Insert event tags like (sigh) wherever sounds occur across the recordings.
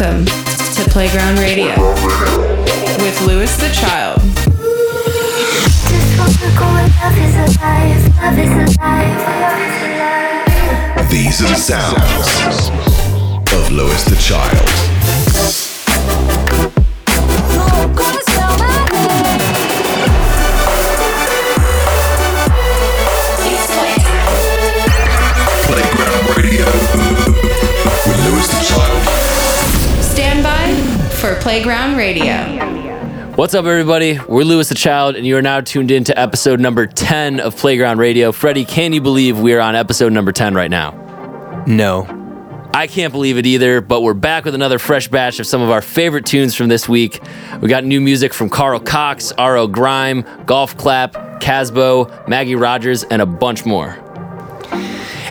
Welcome to Playground Radio with Louis the Child. These are the sounds of Louis the Child. Playground Radio. What's up, everybody? We're Louis the Child, and you are now tuned in to episode number 10 of Playground Radio. Freddy, can you believe we are on episode number 10 right now? No. I can't believe it either, but we're back with another fresh batch of some of our favorite tunes from this week. We got new music from Carl Cox, RL Grime, Golf Clap, Kasbo, Maggie Rogers, and a bunch more.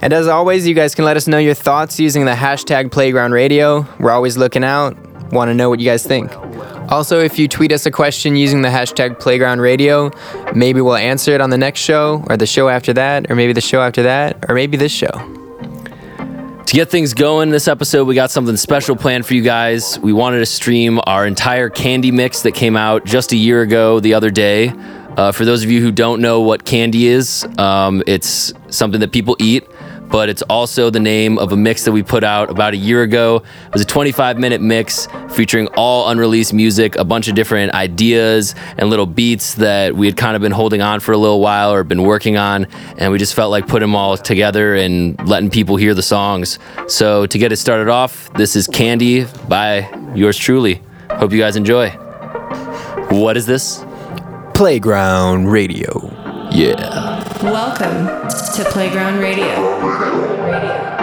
And as always, you guys can let us know your thoughts using the hashtag Playground Radio. We're always looking out. Want to know what you guys think. Also, if you tweet us a question using the hashtag Playground Radio, maybe we'll answer it on the next show, or the show after that, or maybe the show after that, or maybe this show. To get things going this episode, we got something special planned for you guys. We wanted to stream our entire candy mix that came out just a year ago the other day. Uh, for those of you who don't know what candy is, um, it's something that people eat, but it's also the name of a mix that we put out about a year ago. It was a 25 minute mix featuring all unreleased music, a bunch of different ideas and little beats that we had kind of been holding on for a little while or been working on. And we just felt like putting them all together and letting people hear the songs. So to get it started off, this is Candy by yours truly. Hope you guys enjoy. What is this? Playground Radio. Yeah. Welcome to Playground Radio.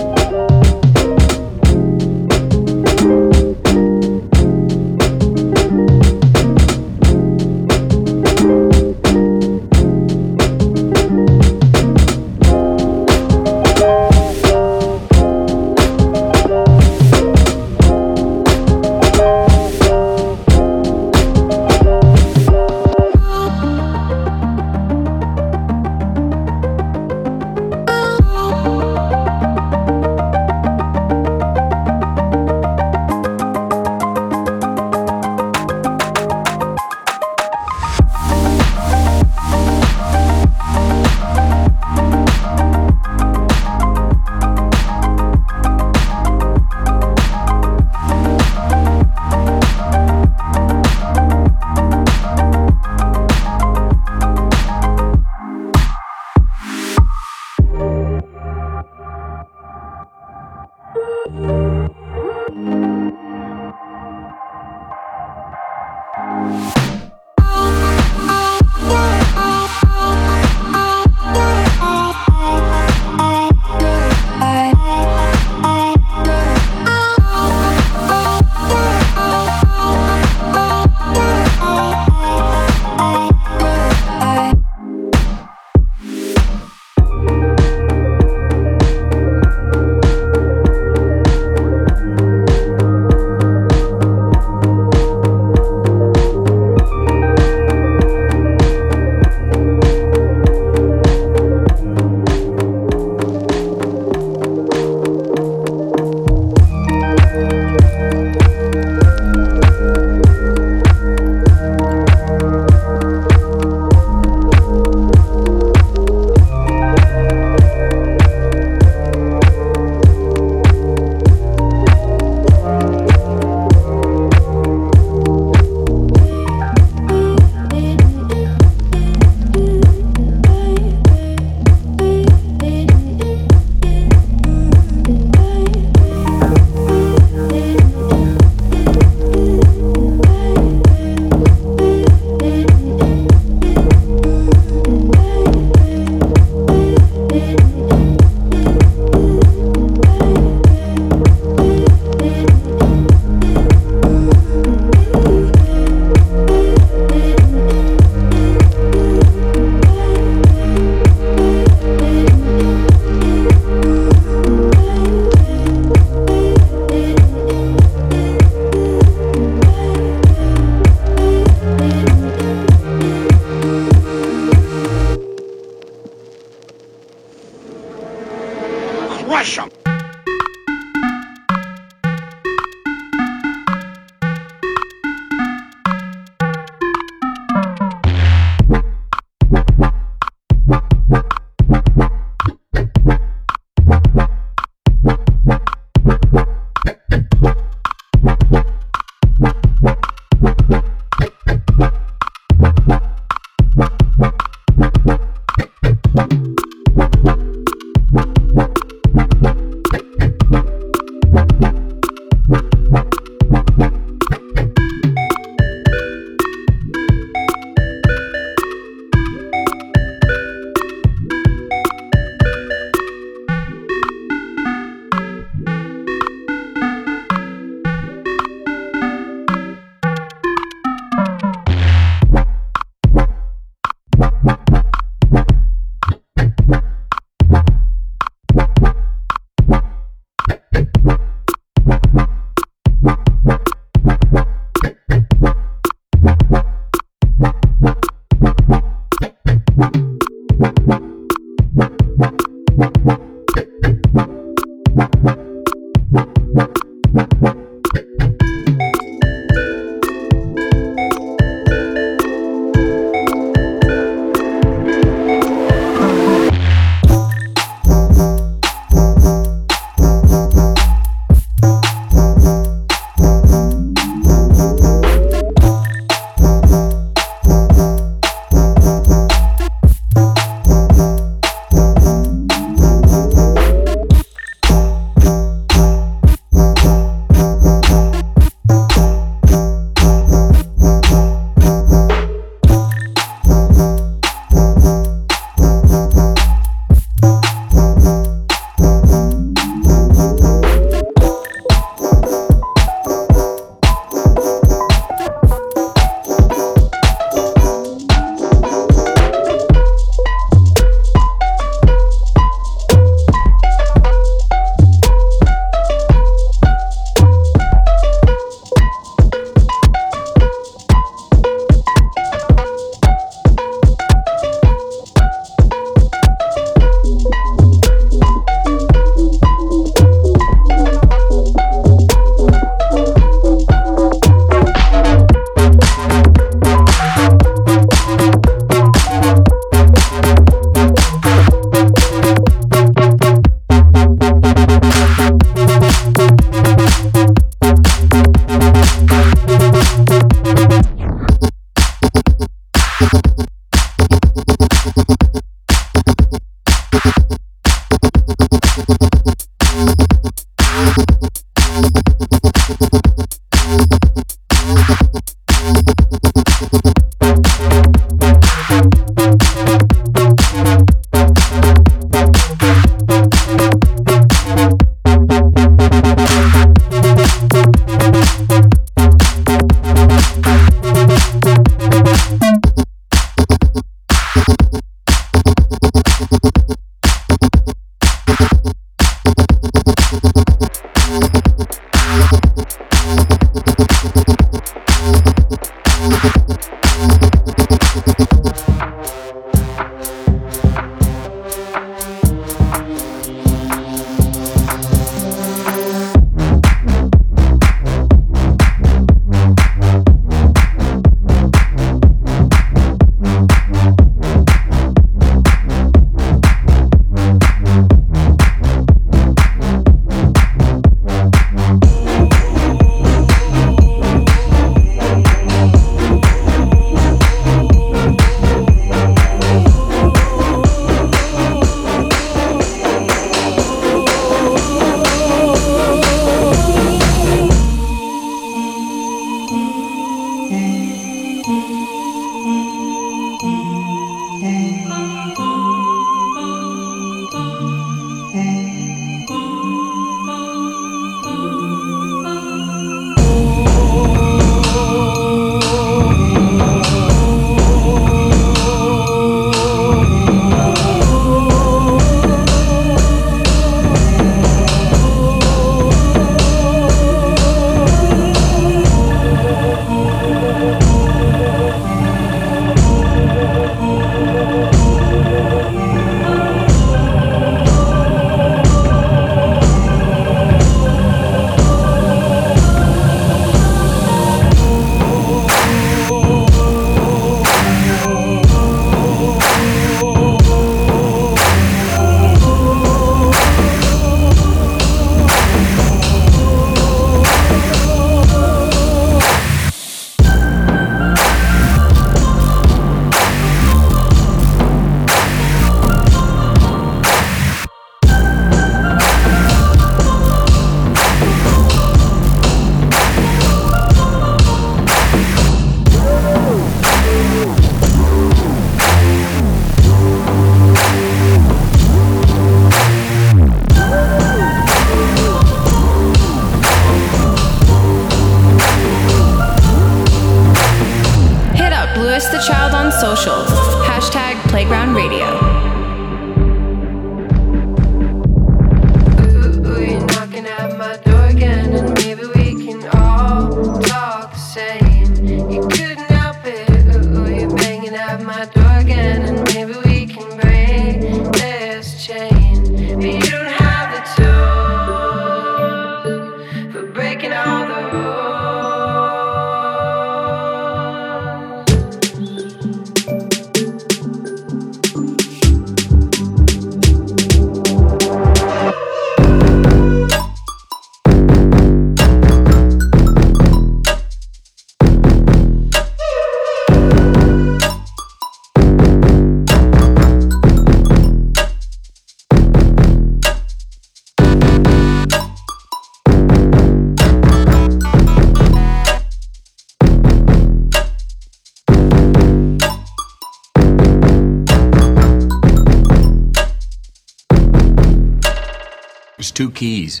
two keys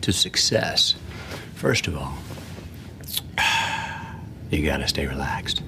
to success. First of all, (sighs) you gotta stay relaxed.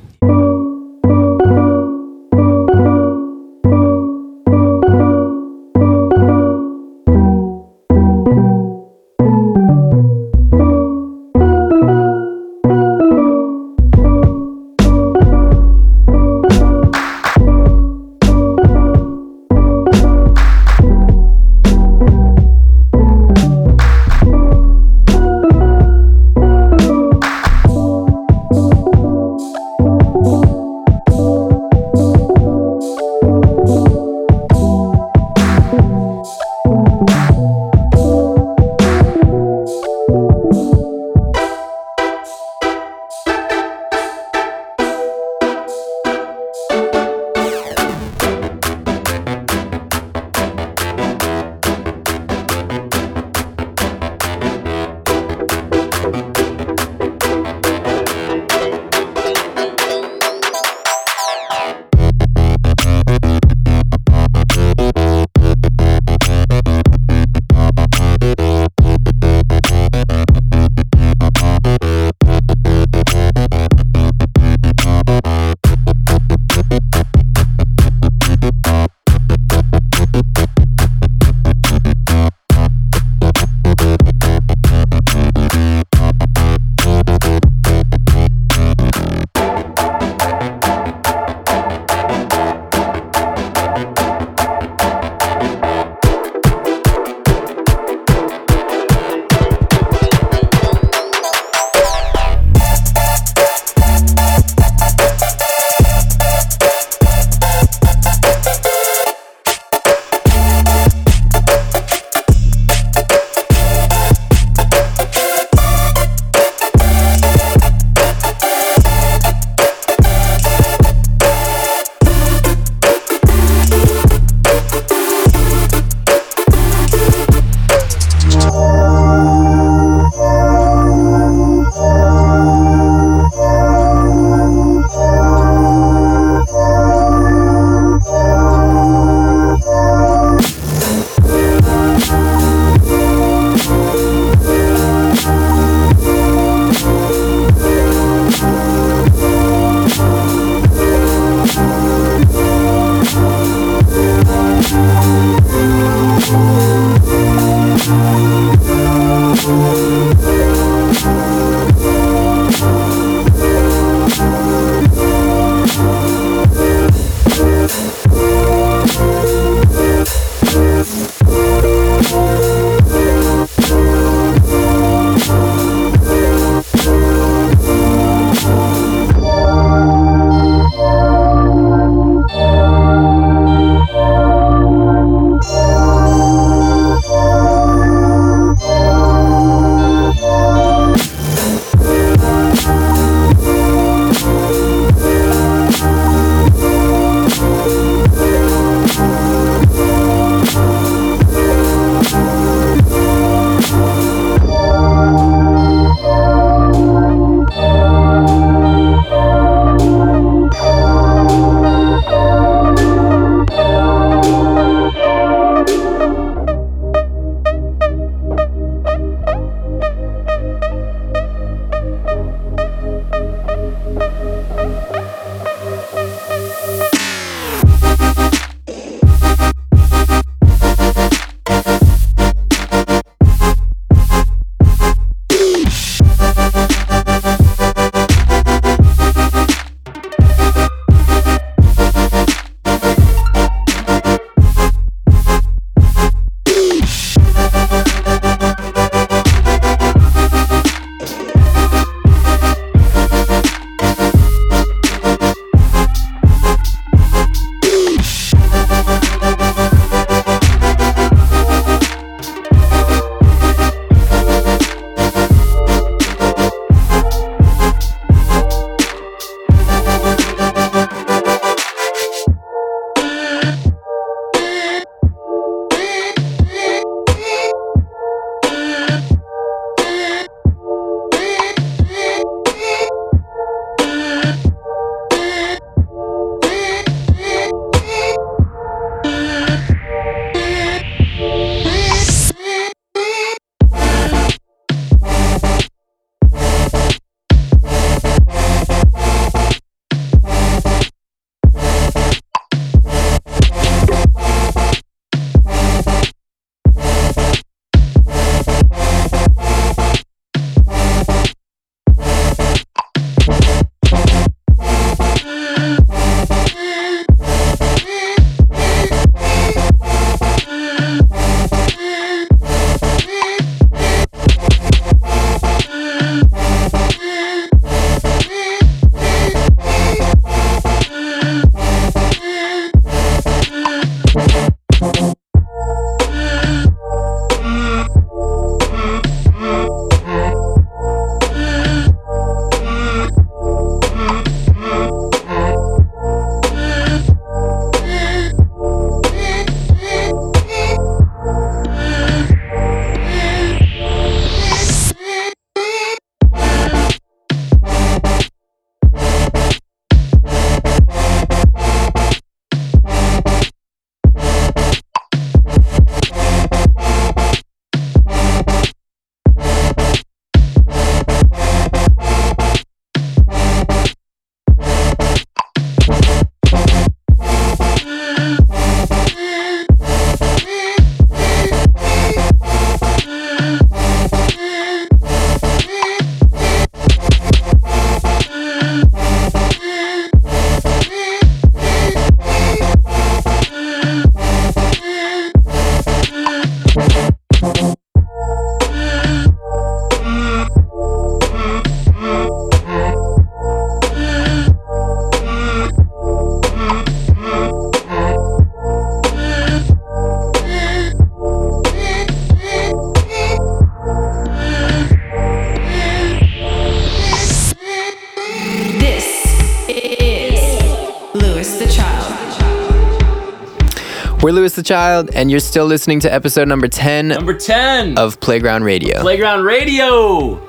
We're Louis the Child, and you're still listening to episode number 10 Number 10 of Playground Radio. Playground Radio.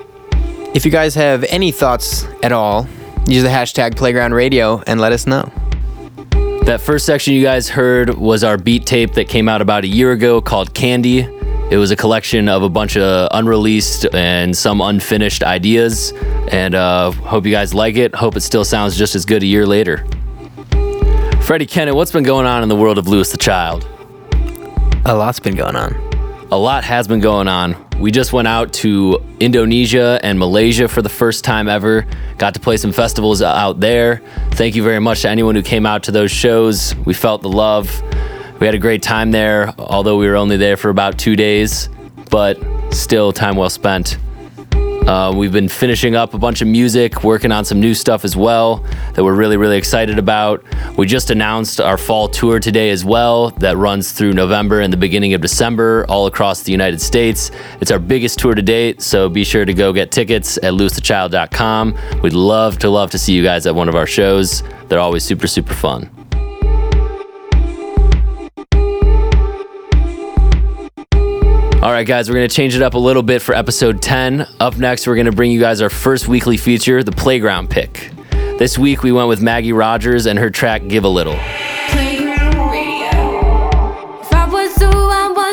If you guys have any thoughts at all, use the hashtag Playground Radio and let us know. That first section you guys heard was our beat tape that came out about a year ago called Candy. It was a collection of a bunch of unreleased and some unfinished ideas. And uh, hope you guys like it. Hope it still sounds just as good a year later. Freddy Kennett, what's been going on in the world of Louis the Child? A lot's been going on. A lot has been going on. We just went out to Indonesia and Malaysia for the first time ever. Got to play some festivals out there. Thank you very much to anyone who came out to those shows. We felt the love. We had a great time there, although we were only there for about two days, but still time well spent. Uh, we've been finishing up a bunch of music, working on some new stuff as well that we're really, really excited about. We just announced our fall tour today as well that runs through November and the beginning of December all across the United States. It's our biggest tour to date, so be sure to go get tickets at louisthechild.com. We'd love to love to see you guys at one of our shows. They're always super, super fun. All right, guys, we're going to change it up a little bit for episode 10. Up next, we're going to bring you guys our first weekly feature, the Playground Pick. This week, we went with Maggie Rogers and her track Give a Little. Playground Radio. If I was who I was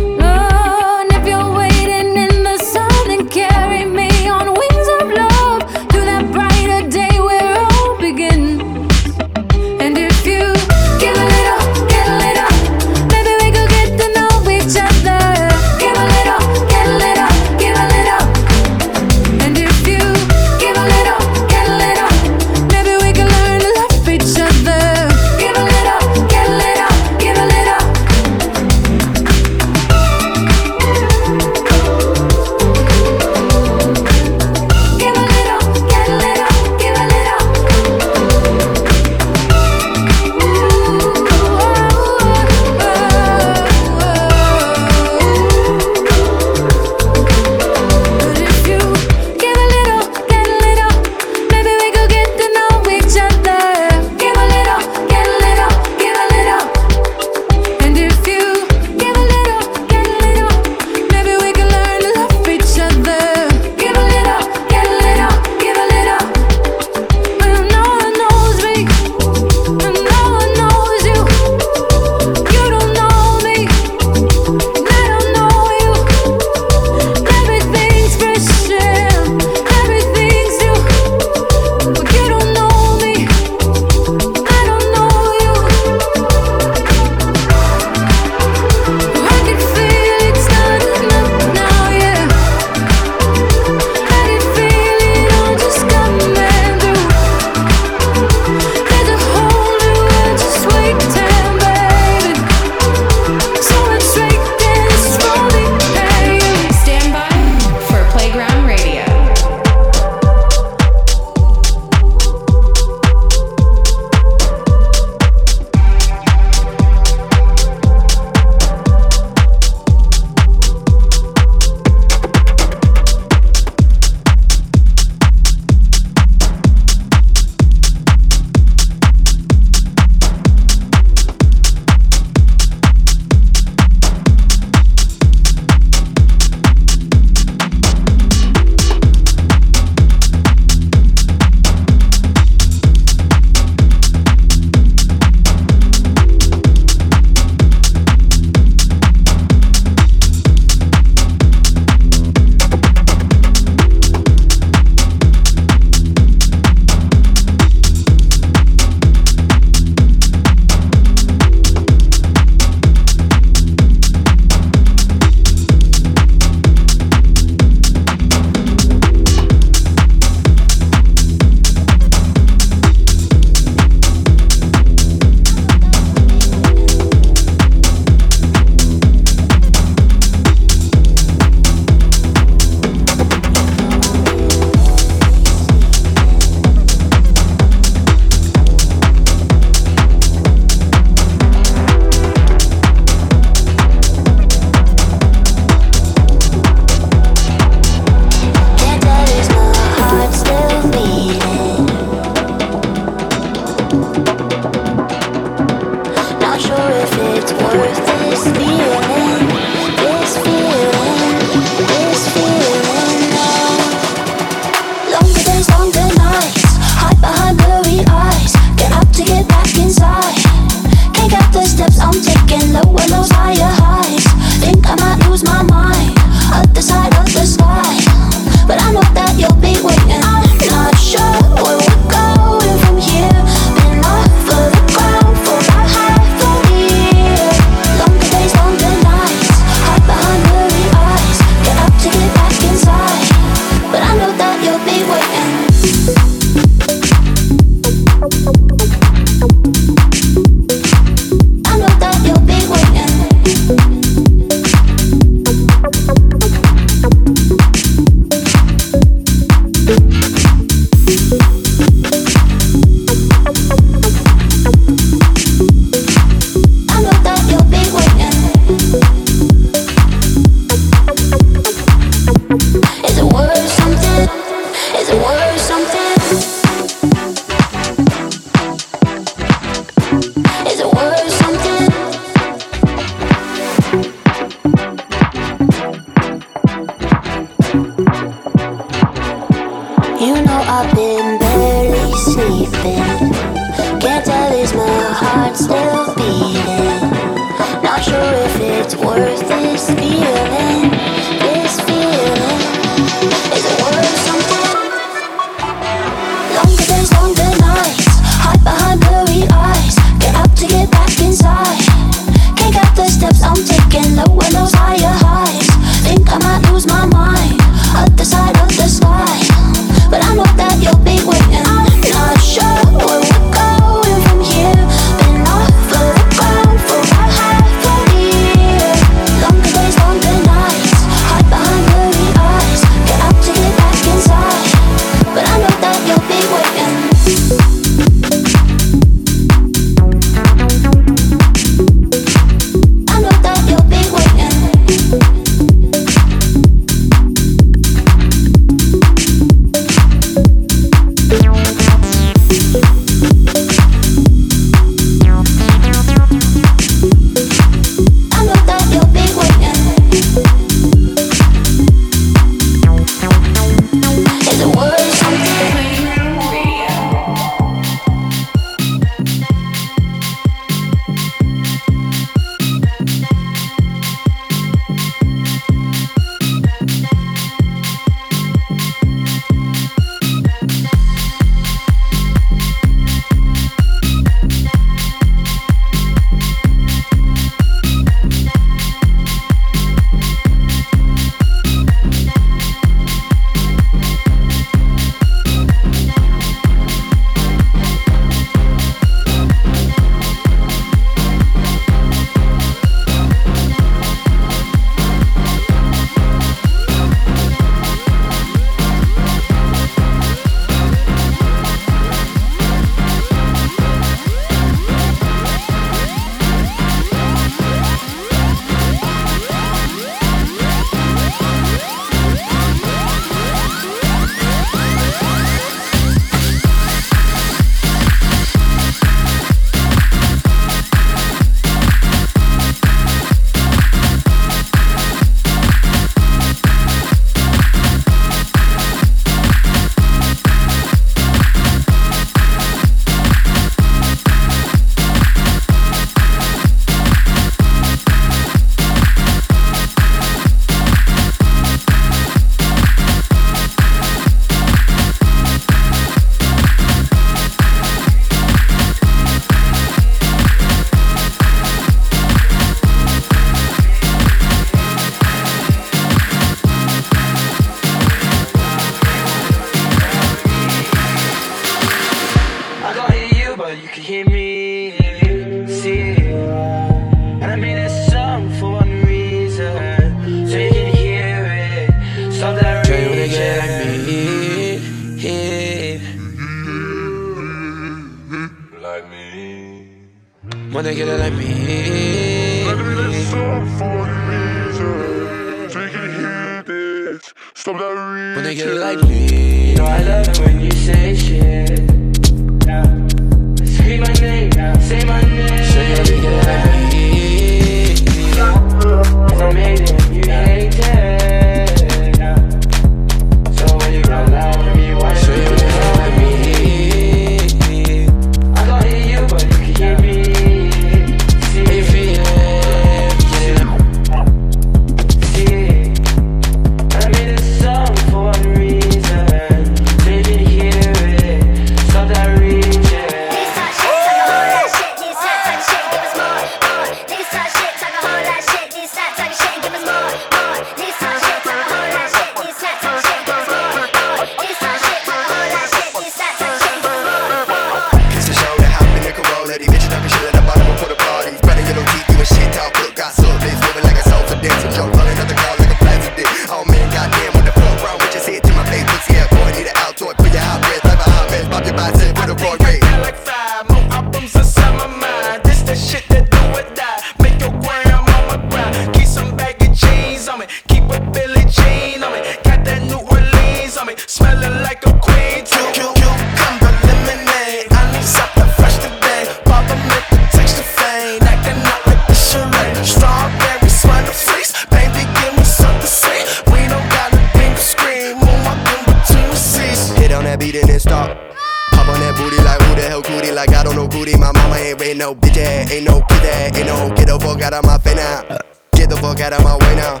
fuck out of my face now. Get the fuck out of my way now.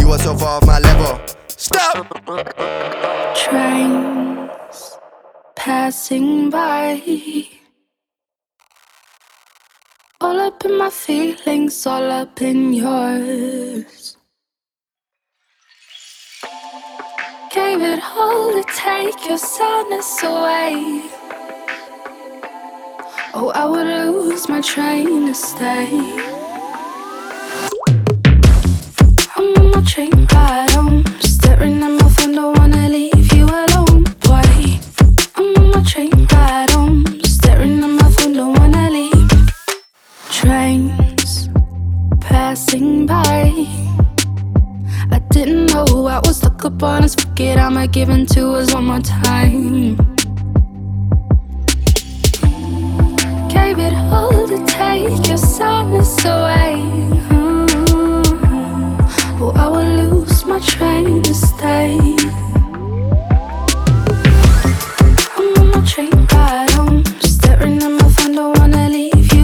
You are so far off my level. Stop. Trains passing by. All up in my feelings, all up in yours. Gave it all to take your sadness away. Oh, I would lose my train to stay. I'm on my train ride home, staring at my phone, don't wanna leave you alone, boy. I'm on my train ride home, staring at my phone, don't wanna leave. Trains passing by. I didn't know I was stuck up on us. Forget I'ma give in to us one more time. Gave it all to take your sadness away. I will lose my train to stay. I'm on my train ride home, staring at my phone, don't wanna leave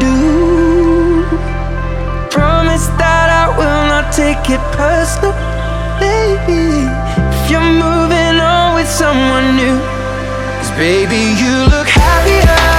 do. Promise that I will not take it personal, baby. If you're moving on with someone new. Cause baby, you look happier,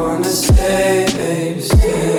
wanna stay, baby, stay.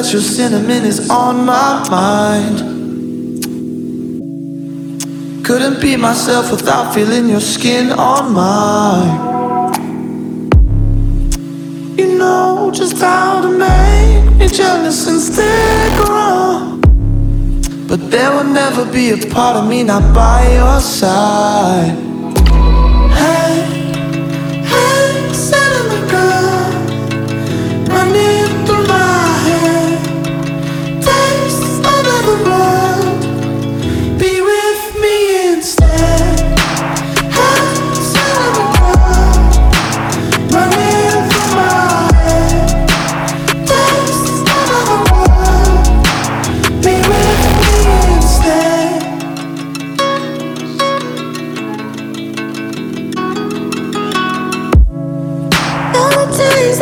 that your cinnamon is on my mind. Couldn't be myself without feeling your skin on mine. You know just how to make me jealous and stick around. But there will never be a part of me not by your side.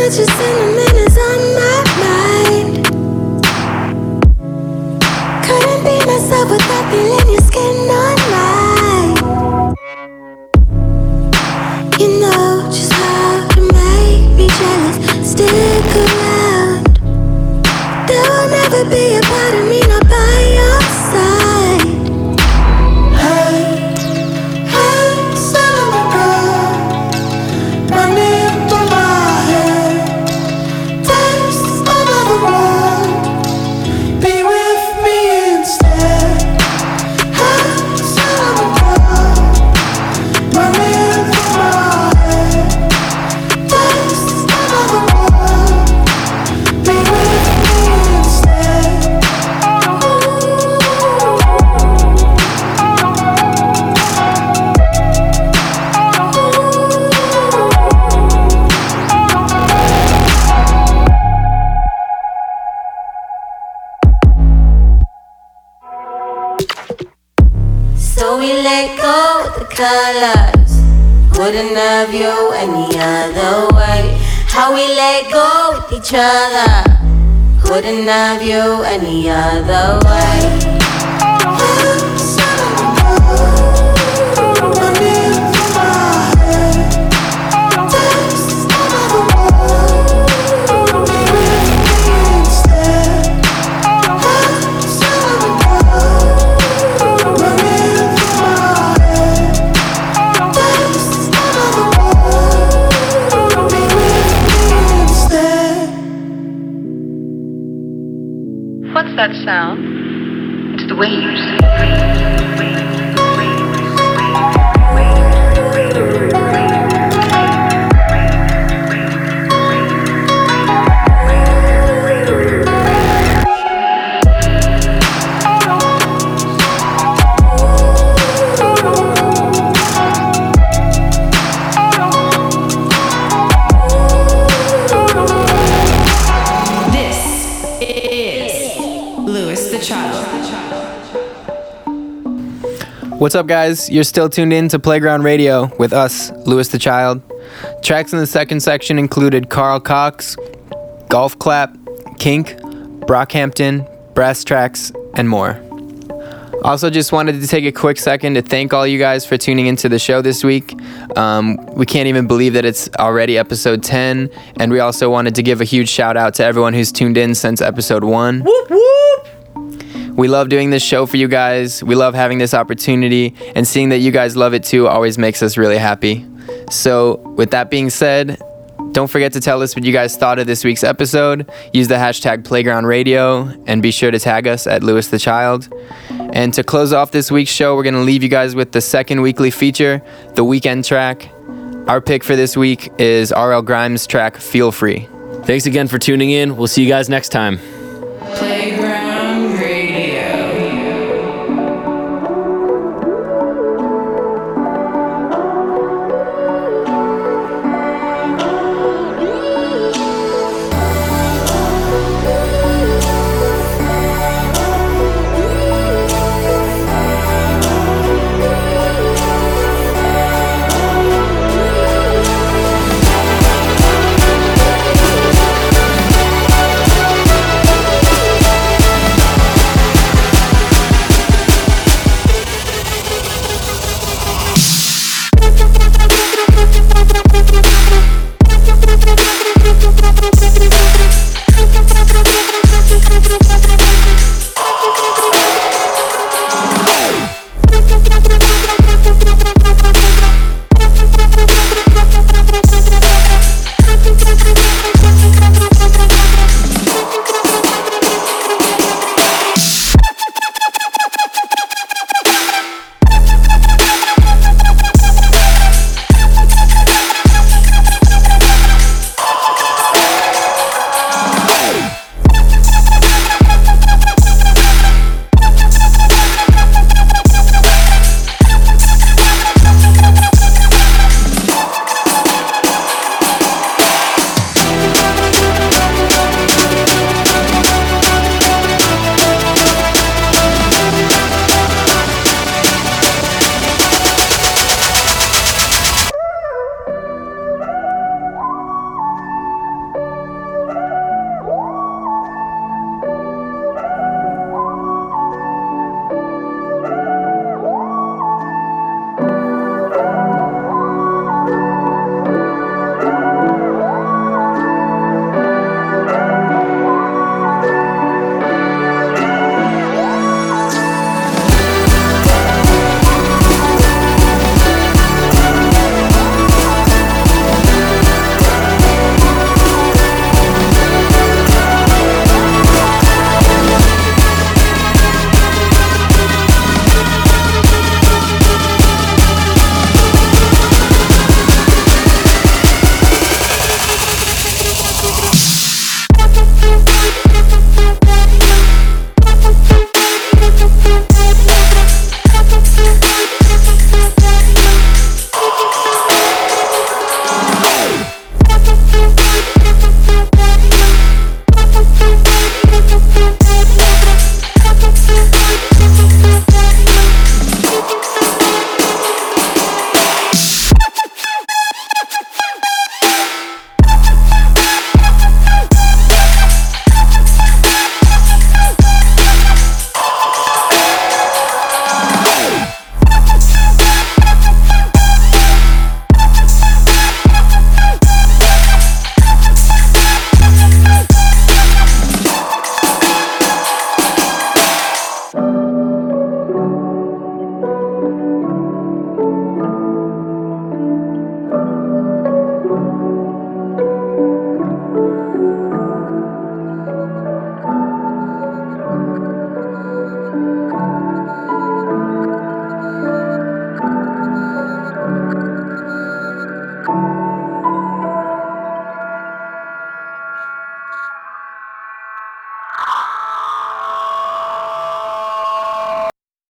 pictures in the mirror. You any other way. That sound? It's the waves. What's up, guys? You're still tuned in to Playground Radio with us, Louis the Child. Tracks in the second section included Carl Cox, Golf Clap, Kink, Brockhampton, Brass Tracks, and more. Also, just wanted to take a quick second to thank all you guys for tuning into the show this week. Um, we can't even believe that it's already episode 10, and we also wanted to give a huge shout out to everyone who's tuned in since episode 1. We love doing this show for you guys. We love having this opportunity, and seeing that you guys love it too always makes us really happy. So, with that being said, don't forget to tell us what you guys thought of this week's episode. Use the hashtag Playground Radio and be sure to tag us at Louis the Child. And to close off this week's show, we're going to leave you guys with the second weekly feature, the weekend track. Our pick for this week is RL Grimes' track Feel Free. Thanks again for tuning in. We'll see you guys next time.